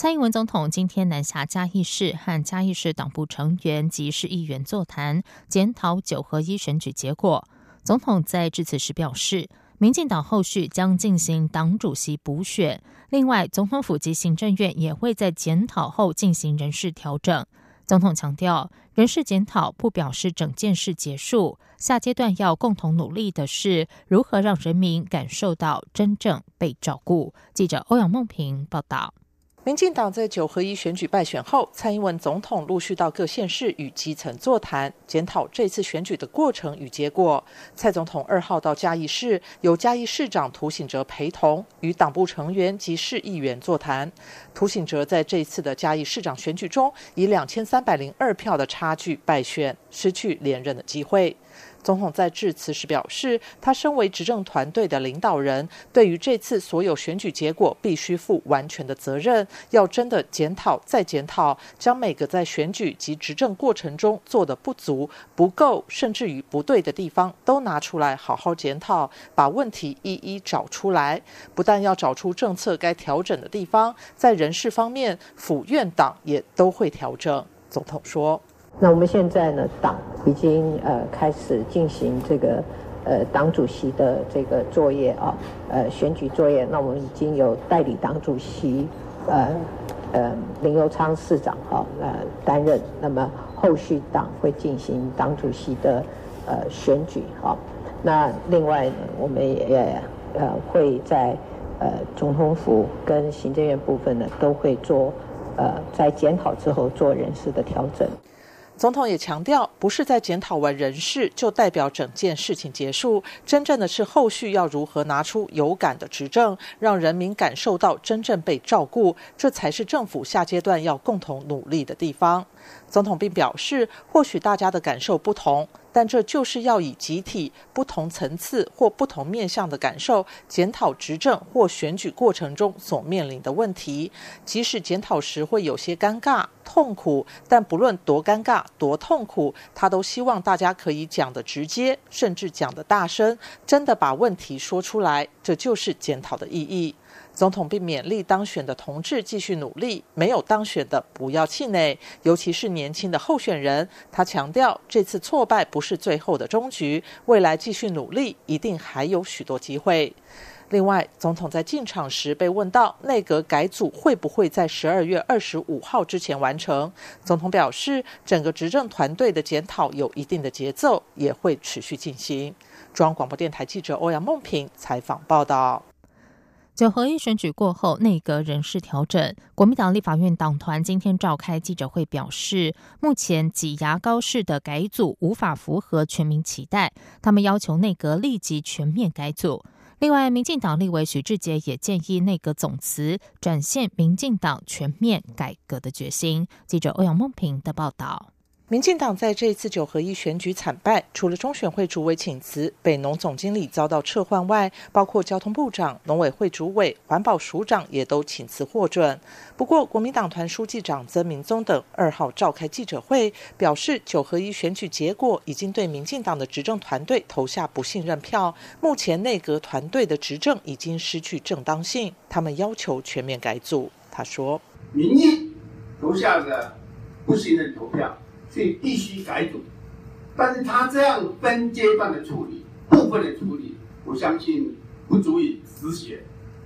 蔡英文总统今天南下嘉义市，和嘉义市党部成员及市议员座谈，检讨九合一选举结果。总统在致辞时表示，民进党后续将进行党主席补选，另外总统府及行政院也会在检讨后进行人事调整。总统强调，人事检讨不表示整件事结束，下阶段要共同努力的是如何让人民感受到真正被照顾。记者欧阳梦平报道。民进党在九合一选举败选后，蔡英文总统陆续到各县市与基层座谈，检讨这次选举的过程与结果。蔡总统二号到嘉义市，由嘉义市长涂醒哲陪同，与党部成员及市议员座谈。涂醒哲在这次的嘉义市长选举中，以两千三百零二票的差距败选，失去连任的机会。总统在致辞时表示，他身为执政团队的领导人，对于这次所有选举结果必须负完全的责任，要真的检讨再检讨，将每个在选举及执政过程中做的不足、不够，甚至于不对的地方都拿出来好好检讨，把问题一一找出来。不但要找出政策该调整的地方，在人事方面，府院党也都会调整。总统说。那我们现在呢，党已经呃开始进行这个呃党主席的这个作业啊，呃选举作业。那我们已经有代理党主席呃呃林佑昌市长哈呃担任。那么后续党会进行党主席的呃选举哈。那另外呢，我们也呃会在呃总统府跟行政院部分呢，都会做呃在检讨之后做人事的调整。总统也强调，不是在检讨完人事就代表整件事情结束，真正的是后续要如何拿出有感的执政，让人民感受到真正被照顾，这才是政府下阶段要共同努力的地方。总统并表示，或许大家的感受不同。但这就是要以集体不同层次或不同面向的感受检讨执政或选举过程中所面临的问题，即使检讨时会有些尴尬、痛苦，但不论多尴尬、多痛苦，他都希望大家可以讲得直接，甚至讲得大声，真的把问题说出来，这就是检讨的意义。总统并勉励当选的同志继续努力，没有当选的不要气馁，尤其是年轻的候选人。他强调，这次挫败不是最后的终局，未来继续努力，一定还有许多机会。另外，总统在进场时被问到内阁改组会不会在十二月二十五号之前完成，总统表示，整个执政团队的检讨有一定的节奏，也会持续进行。中央广播电台记者欧阳梦平采访报道。九合一选举过后，内阁人事调整。国民党立法院党团今天召开记者会，表示目前挤牙膏式的改组无法符合全民期待，他们要求内阁立即全面改组。另外，民进党立委许志杰也建议内阁总辞，展现民进党全面改革的决心。记者欧阳梦平的报道。民进党在这一次九合一选举惨败，除了中选会主委请辞、北农总经理遭到撤换外，包括交通部长、农委会主委、环保署长也都请辞获准。不过，国民党团书记长曾明宗等二号召开记者会，表示九合一选举结果已经对民进党的执政团队投下不信任票，目前内阁团队的执政已经失去正当性，他们要求全面改组。他说：“民意投下的不信任投票。”所以必须改组，但是他这样分阶段的处理，部分的处理，我相信不足以实现，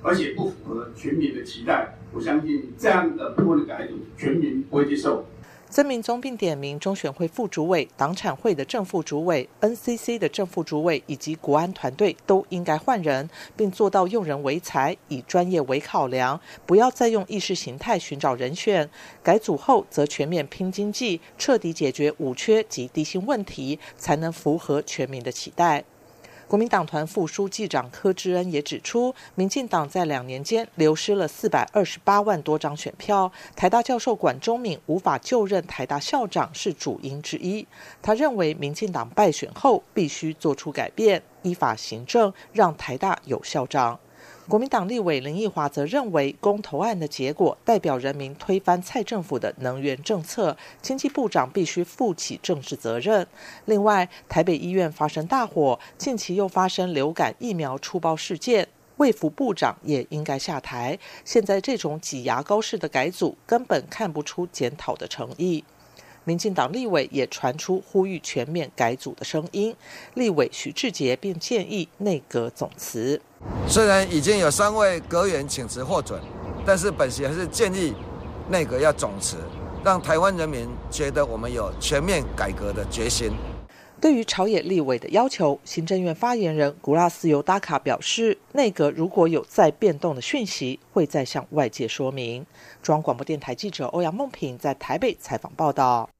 而且不符合全民的期待。我相信这样的部分的改组，全民不会接受。曾明宗并点名中选会副主委、党产会的正副主委、NCC 的正副主委以及国安团队都应该换人，并做到用人为才，以专业为考量，不要再用意识形态寻找人选。改组后则全面拼经济，彻底解决五缺及低薪问题，才能符合全民的期待。国民党团副书记长柯志恩也指出，民进党在两年间流失了四百二十八万多张选票，台大教授管中敏无法就任台大校长是主因之一。他认为，民进党败选后必须做出改变，依法行政，让台大有校长。国民党立委林奕华则认为，公投案的结果代表人民推翻蔡政府的能源政策，经济部长必须负起政治责任。另外，台北医院发生大火，近期又发生流感疫苗出包事件，卫福部长也应该下台。现在这种挤牙膏式的改组，根本看不出检讨的诚意。民进党立委也传出呼吁全面改组的声音，立委徐志杰便建议内阁总辞。虽然已经有三位阁员请辞获准，但是本席还是建议内阁要总辞，让台湾人民觉得我们有全面改革的决心。对于朝野立委的要求，行政院发言人古拉斯尤达卡表示，内阁如果有再变动的讯息，会再向外界说明。中央广播电台记者欧阳梦平在台北采访报道。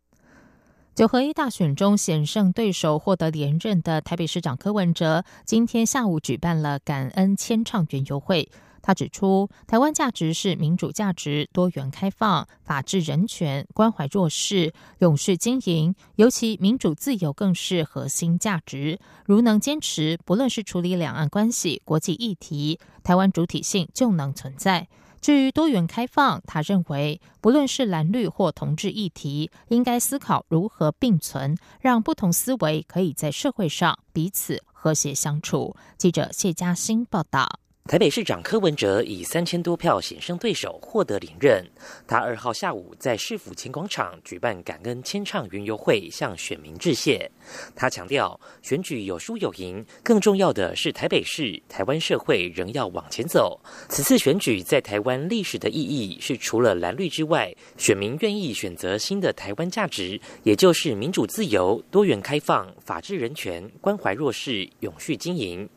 九合一大选中险胜对手获得连任的台北市长柯文哲，今天下午举办了感恩签唱圆游会。他指出，台湾价值是民主价值、多元开放、法治人权、关怀弱势、永续经营，尤其民主自由更是核心价值。如能坚持，不论是处理两岸关系、国际议题，台湾主体性就能存在。至于多元开放，他认为不论是蓝绿或同志议题，应该思考如何并存，让不同思维可以在社会上彼此和谐相处。记者谢嘉欣报道。台北市长柯文哲以三千多票险胜对手获得连任。他二号下午在市府前广场举办感恩千唱云游会，向选民致谢。他强调，选举有输有赢，更重要的是台北市、台湾社会仍要往前走。此次选举在台湾历史的意义是，除了蓝绿之外，选民愿意选择新的台湾价值，也就是民主、自由、多元、开放、法治、人权、关怀弱势、永续经营。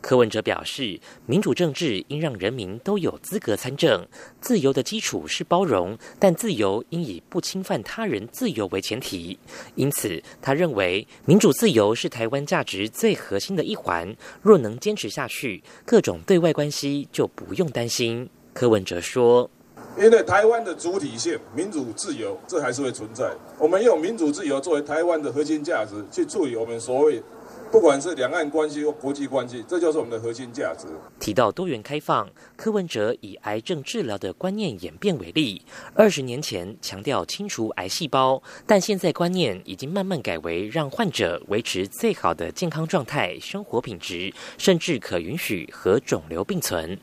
柯文哲表示，民主政治应让人民都有资格参政。自由的基础是包容，但自由应以不侵犯他人自由为前提。因此，他认为民主自由是台湾价值最核心的一环。若能坚持下去，各种对外关系就不用担心。柯文哲说：“因为台湾的主体性、民主自由，这还是会存在。我们用民主自由作为台湾的核心价值，去处理我们所谓。”不管是两岸关系或国际关系，这就是我们的核心价值。提到多元开放，柯文哲以癌症治疗的观念演变为例。二十年前强调清除癌细胞，但现在观念已经慢慢改为让患者维持最好的健康状态、生活品质，甚至可允许和肿瘤并存。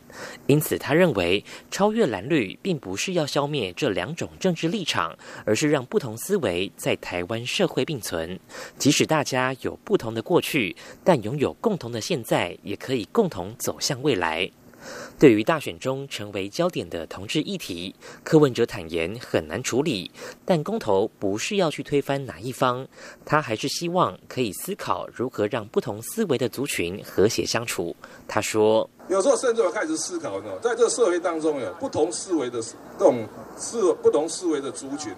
因此，他认为超越蓝绿，并不是要消灭这两种政治立场，而是让不同思维在台湾社会并存。即使大家有不同的过去但拥有共同的现在，也可以共同走向未来。对于大选中成为焦点的同志议题，柯文哲坦言很难处理，但公投不是要去推翻哪一方，他还是希望可以思考如何让不同思维的族群和谐相处。他说：“有时候甚至要开始思考，在这个社会当中有不同思维的这种思不同思维的族群，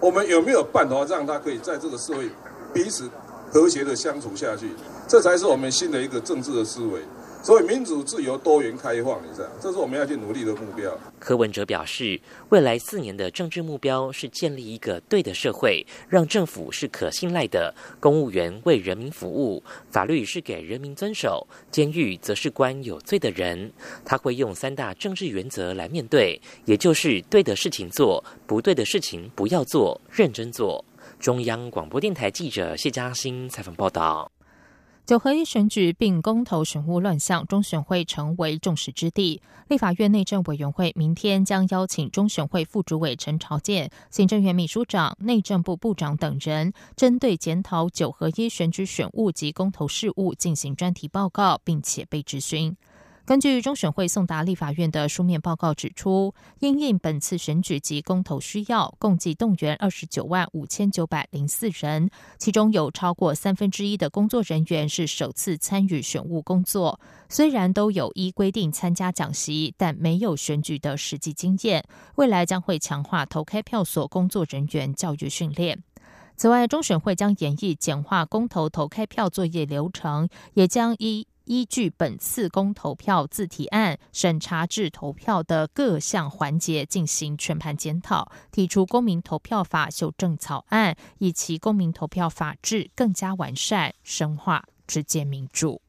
我们有没有办法让他可以在这个社会彼此？”和谐的相处下去，这才是我们新的一个政治的思维。所以，民主、自由、多元、开放，你知道，这是我们要去努力的目标。柯文哲表示，未来四年的政治目标是建立一个对的社会，让政府是可信赖的，公务员为人民服务，法律是给人民遵守，监狱则是关有罪的人。他会用三大政治原则来面对，也就是对的事情做，不对的事情不要做，认真做。中央广播电台记者谢嘉欣采访报道：九合一选举并公投选务乱象，中选会成为众矢之的。立法院内政委员会明天将邀请中选会副主委陈朝健、行政院秘书长、内政部部长等人，针对检讨九合一选举选务及公投事务进行专题报告，并且被质询。根据中选会送达立法院的书面报告指出，因应本次选举及公投需要，共计动员二十九万五千九百零四人，其中有超过三分之一的工作人员是首次参与选务工作。虽然都有依规定参加讲习，但没有选举的实际经验。未来将会强化投开票所工作人员教育训练。此外，中选会将演绎简化公投投开票作业流程，也将依依据本次公投票自提案审查制投票的各项环节进行全盘检讨，提出公民投票法修正草案，以其公民投票法制更加完善、深化直接民主。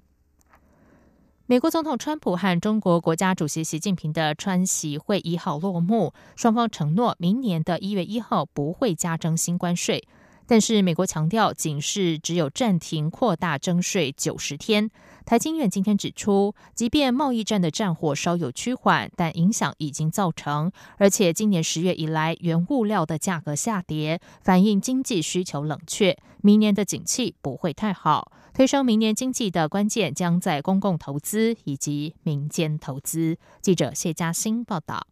美国总统川普和中国国家主席习近平的川习会一号落幕，双方承诺明年的一月一号不会加征新关税。但是美国强调，仅是只有暂停扩大征税九十天。台经院今天指出，即便贸易战的战火稍有趋缓，但影响已经造成，而且今年十月以来原物料的价格下跌，反映经济需求冷却，明年的景气不会太好。推升明年经济的关键将在公共投资以及民间投资。记者谢嘉欣报道。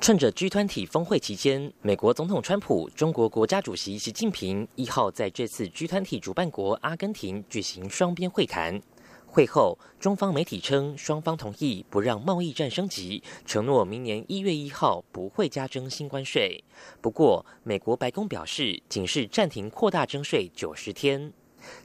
趁着 G 团体峰会期间，美国总统川普、中国国家主席习近平一号在这次 G 团体主办国阿根廷举行双边会谈。会后，中方媒体称，双方同意不让贸易战升级，承诺明年一月一号不会加征新关税。不过，美国白宫表示，仅是暂停扩大征税九十天。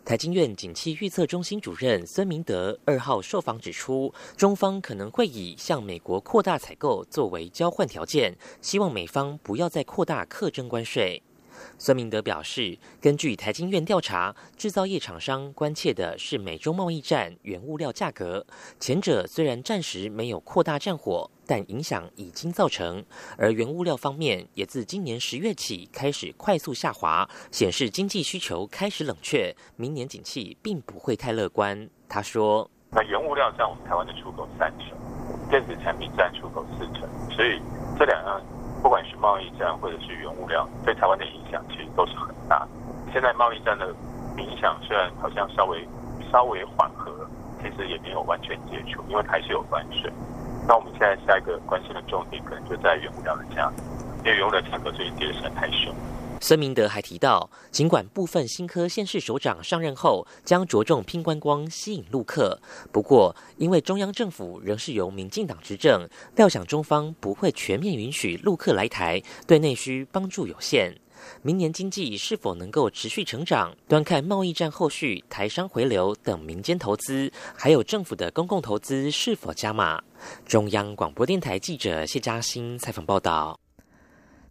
台经院景气预测中心主任孙明德二号受访指出，中方可能会以向美国扩大采购作为交换条件，希望美方不要再扩大课征关税。孙明德表示，根据台经院调查，制造业厂商关切的是美中贸易战、原物料价格。前者虽然暂时没有扩大战火，但影响已经造成。而原物料方面，也自今年十月起开始快速下滑，显示经济需求开始冷却，明年景气并不会太乐观。他说：“那原物料占我们台湾的出口三成，电子产品占出口四成，所以这两样。”不管是贸易战或者是原物料，对台湾的影响其实都是很大。现在贸易战的影响虽然好像稍微稍微缓和，其实也没有完全解除，因为还是有关税。那我们现在下一个关心的重点可能就在原物料的价格，因为原物料价格最近跌的实在太凶。孙明德还提到，尽管部分新科县市首长上任后将着重拼观光、吸引陆客，不过因为中央政府仍是由民进党执政，料想中方不会全面允许陆客来台，对内需帮助有限。明年经济是否能够持续成长，端看贸易战后续台商回流等民间投资，还有政府的公共投资是否加码。中央广播电台记者谢嘉欣采访报道。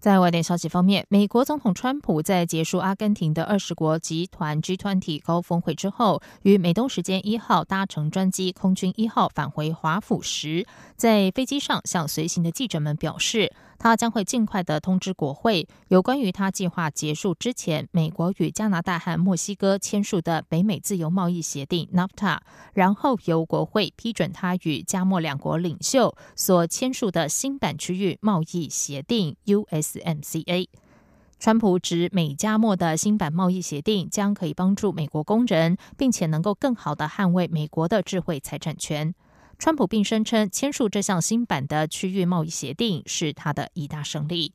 在外电消息方面，美国总统川普在结束阿根廷的二十国集团 G20 高峰会之后，于美东时间一号搭乘专机空军一号返回华府时，在飞机上向随行的记者们表示。他将会尽快的通知国会，有关于他计划结束之前，美国与加拿大和墨西哥签署的北美自由贸易协定 （NAFTA），然后由国会批准他与加墨两国领袖所签署的新版区域贸易协定 US MCA，。川普指，美加墨的新版贸易协定将可以帮助美国工人，并且能够更好的捍卫美国的智慧财产权。川普并声称，签署这项新版的区域贸易协定是他的一大胜利。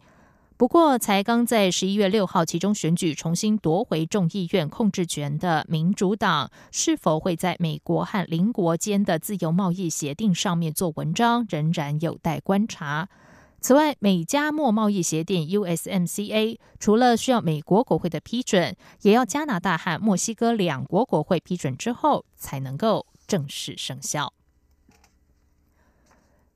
不过，才刚在十一月六号其中选举重新夺回众议院控制权的民主党，是否会在美国和邻国间的自由贸易协定上面做文章，仍然有待观察。此外，美加墨贸易协定 （USMCA） 除了需要美国国会的批准，也要加拿大和墨西哥两国国会批准之后，才能够正式生效。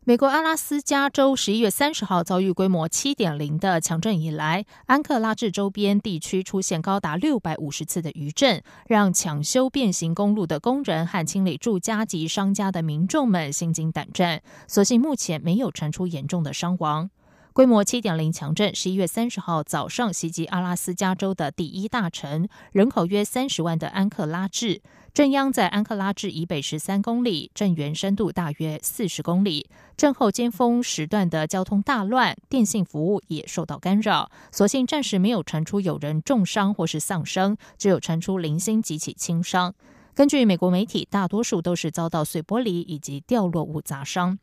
美国阿拉斯加州十一月三十号遭遇规模七点零的强震以来，安克拉治周边地区出现高达六百五十次的余震，让抢修变形公路的工人和清理住家及商家的民众们心惊胆战。所幸目前没有传出严重的伤亡。规模七点零强震十一月三十号早上袭击阿拉斯加州的第一大城，人口约三十万的安克拉治。震央在安克拉治以北十三公里，震源深度大约四十公里。震后尖峰时段的交通大乱，电信服务也受到干扰。所幸暂时没有传出有人重伤或是丧生，只有传出零星几起轻伤。根据美国媒体，大多数都是遭到碎玻璃以及掉落物砸伤。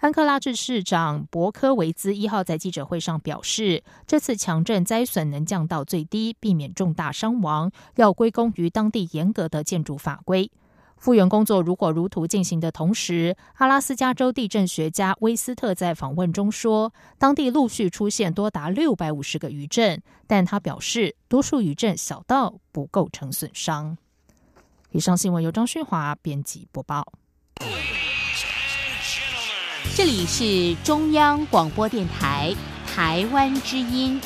安克拉治市长博科维兹一号在记者会上表示，这次强震灾损能降到最低，避免重大伤亡，要归功于当地严格的建筑法规。复原工作如果如图进行的同时，阿拉斯加州地震学家威斯特在访问中说，当地陆续出现多达六百五十个余震，但他表示，多数余震小到不构成损伤。以上新闻由张旭华编辑播报。这里是中央广播电台台湾之音。